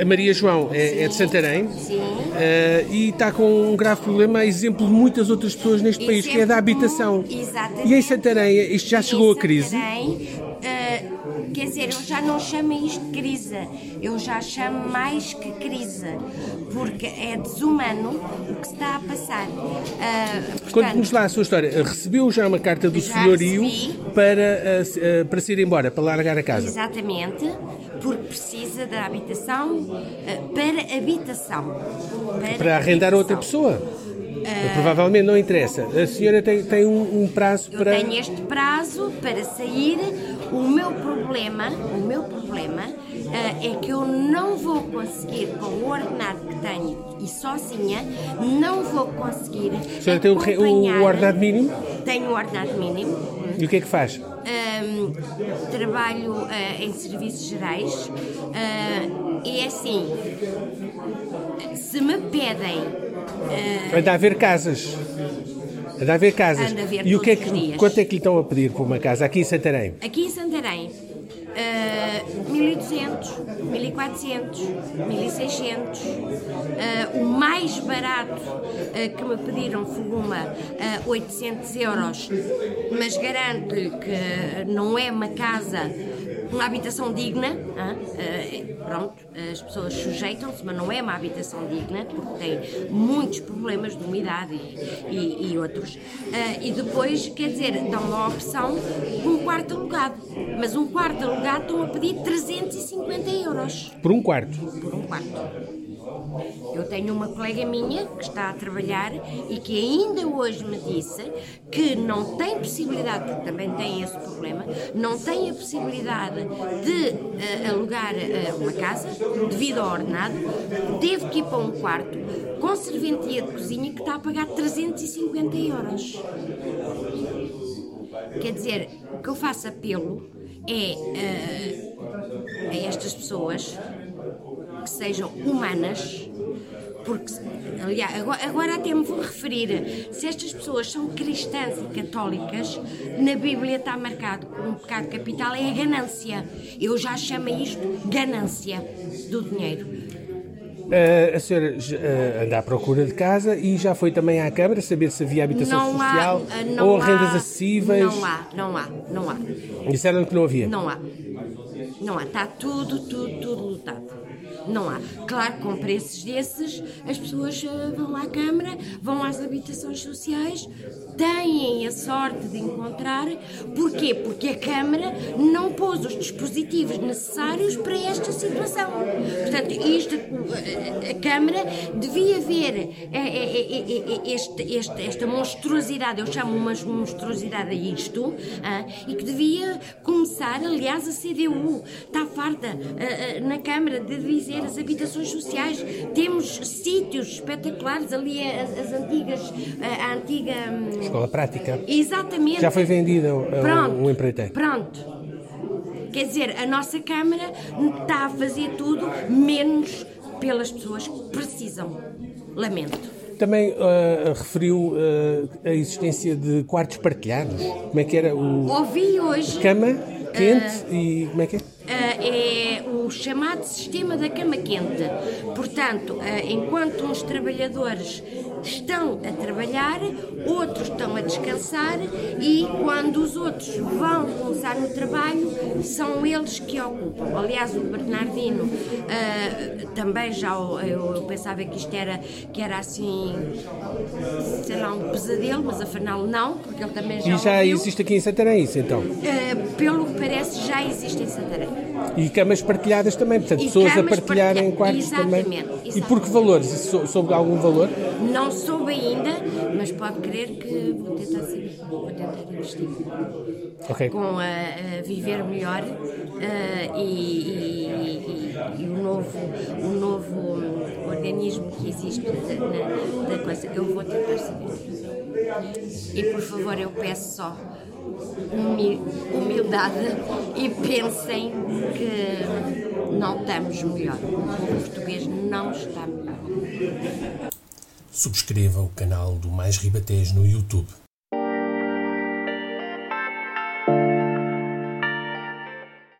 A Maria João é, é de Santarém Sim. eh, e está com um grave problema, a exemplo de muitas outras pessoas neste país, que é da habitação. Exatamente. E em Santarém, isto já chegou à crise? Eh, quer dizer, eu já não chamo isto de crise, eu já chamo mais que crise, porque é desumano o que se está a passar. Eh, Conte-nos lá a sua história. Recebeu já uma carta do senhorio recebi. para, eh, para se ir embora, para largar a casa? Exatamente, porque precisa da habitação para habitação. Para arrendar a outra pessoa? Provavelmente não interessa. A senhora tem, tem um, um prazo Eu para. tenho este prazo para sair. O meu problema, o meu problema eh, é que eu não vou conseguir, com o ordenado que tenho e sozinha, não vou conseguir. Senhora tem o, o ordenado mínimo? Tenho o ordenado mínimo. E o que é que faz? Ahm, trabalho ah, em serviços gerais ah, e é assim, se me pedem ah, Anda a ver casas. Anda a ver casas. Anda a ver e o que é que, quanto é que lhe estão a pedir por uma casa aqui em Santarém? aqui em Santarém, ah, 1200, 1400, 1600, ah, o mais barato ah, que me pediram foi uma ah, 800 euros, mas garanto-lhe que não é uma casa, uma habitação digna, ah, ah, pronto, as pessoas sujeitam-se, mas não é uma habitação digna, porque tem muitos problemas de umidade e, e- e outros. E depois, quer dizer, dão a opção de um quarto alugado, mas um quarto alugado estão a pedir 350 euros Por um quarto. por um quarto. Eu tenho uma colega minha que está a trabalhar e que ainda hoje me disse que não tem possibilidade, porque também tem esse problema, não tem a possibilidade de eh, alugar eh, uma casa devido ao ordenado, teve que ir para um quarto com serventia de cozinha que está a pagar 350 euros. Quer dizer, que eu faço apelo é eh, a estas pessoas que sejam humanas, porque, aliás, agora, agora até me vou referir, se estas pessoas são cristãs e católicas, na Bíblia está marcado um pecado capital é a ganância. Eu já chamo isto ganância do dinheiro. Ah, a senhora ah, anda à procura de casa e já foi também à Câmara saber se havia habitação Não há, social ah, não ou há, rendas acessíveis. Não há, não há, não há. Disseram que não havia. Não há. Não há. Está tudo, tudo, tudo lotado. Não há. Claro com preços desses, as pessoas eh, vão à Câmara, vão às habitações sociais, têm a sorte de encontrar. Porquê? Porque a Câmara não pôs os dispositivos necessários para esta situação. Portanto, isto, eh, a Câmara devia ver eh, este, este, esta monstruosidade, eu chamo uma monstruosidade a isto, ah, e que devia começar, aliás, a CDU está farta ah, ah, na Câmara de dizer as habitações sociais. Temos sítios espetaculares ali, as, as antigas, ah, a antiga. hum, Escola prática. Exatamente. Já foi vendida a Pronto. um empreiteiro. Pronto. Quer dizer, a nossa Câmara está a fazer tudo menos pelas pessoas que precisam. Lamento. Também ah, referiu ah, a existência de quartos partilhados. Como é que era? O Ouvi hoje. cama quente e como é que é? Ah, é o chamado sistema da cama quente. Portanto, ah, enquanto uns trabalhadores estão a trabalhar, outros estão a descansar e quando os outros vão começar no trabalho, são eles que ocupam. Aliás, o Bernardino ah, também já eu, pensava que isto era que era assim, sei lá, um pesadelo, mas afinal não, porque ele também já E já ouviu. existe aqui em Santarém isso então. Pelo que parece, já existe em Santarém. E camas partilhadas também, portanto, E pessoas a partilharem partilha- quartos também. Exatamente, E exatamente. por que valores? Sou- Soube algum valor? Não soube ainda, mas pode crer que vou tentar, saber, vou tentar investir. Ok. Com a, a viver melhor ah, e, e- e- o novo, o novo organismo que existe da, na- da coisa. Eu vou tentar saber. E por favor, eu peço só humildade e pensem que não estamos melhor. O português não está melhor. Subscreva o canal do Mais Ribatejo no YouTube.